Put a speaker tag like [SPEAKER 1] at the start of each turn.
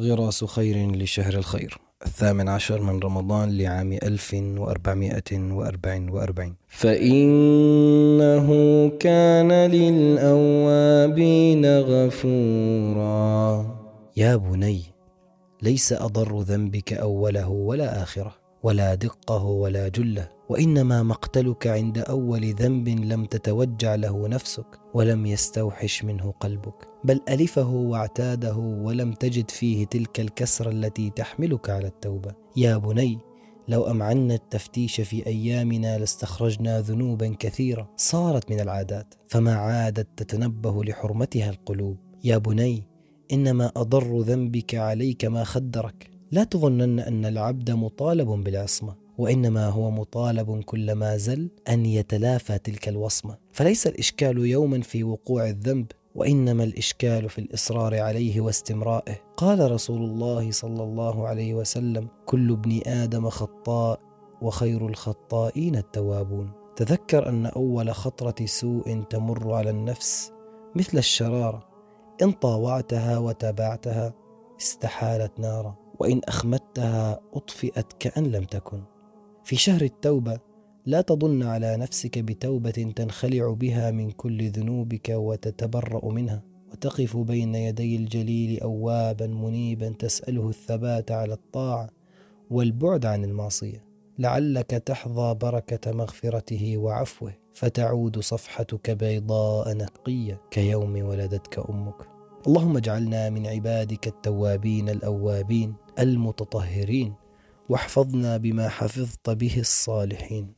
[SPEAKER 1] غراس خير لشهر الخير. الثامن عشر من رمضان لعام ألف وأربعمائة وأربع وأربعين. فإنه كان للأوابين غفورا. يا بني ليس أضر ذنبك أوله ولا آخرة. ولا دقه ولا جله وإنما مقتلك عند أول ذنب لم تتوجع له نفسك ولم يستوحش منه قلبك بل ألفه واعتاده ولم تجد فيه تلك الكسرة التي تحملك على التوبة. يا بني لو أمعنا التفتيش في أيامنا لاستخرجنا ذنوبا كثيرة صارت من العادات فما عادت تتنبه لحرمتها القلوب. يا بني إنما أضر ذنبك عليك ما خدرك. لا تظنن أن العبد مطالب بالعصمة وإنما هو مطالب كلما زل أن يتلافى تلك الوصمة. فليس الإشكال يوما في وقوع الذنب وإنما الإشكال في الإصرار عليه واستمرائه. قال رسول الله صلى الله عليه وسلم كل ابن آدم خطاء وخير الخطائين التوابون. تذكر أن أول خطرة سوء تمر على النفس مثل الشرارة إن طاوعتها وتابعتها استحالت نارا. وإن أخمدتها أطفئت كأن لم تكن. في شهر التوبة لا تظن على نفسك بتوبة تنخلع بها من كل ذنوبك وتتبرأ منها. وتقف بين يدي الجليل اوابا منيبا تسأله الثبات على الطاعة والبعد عن المعصية. لعلك تحظى بركة مغفرته وعفوه. فتعود صفحتك بيضاء نقية كيوم ولدتك أمك. اللهم اجعلنا من عبادك التوابين الأوابين المتطهرين واحفظنا بما حفظت به الصالحين.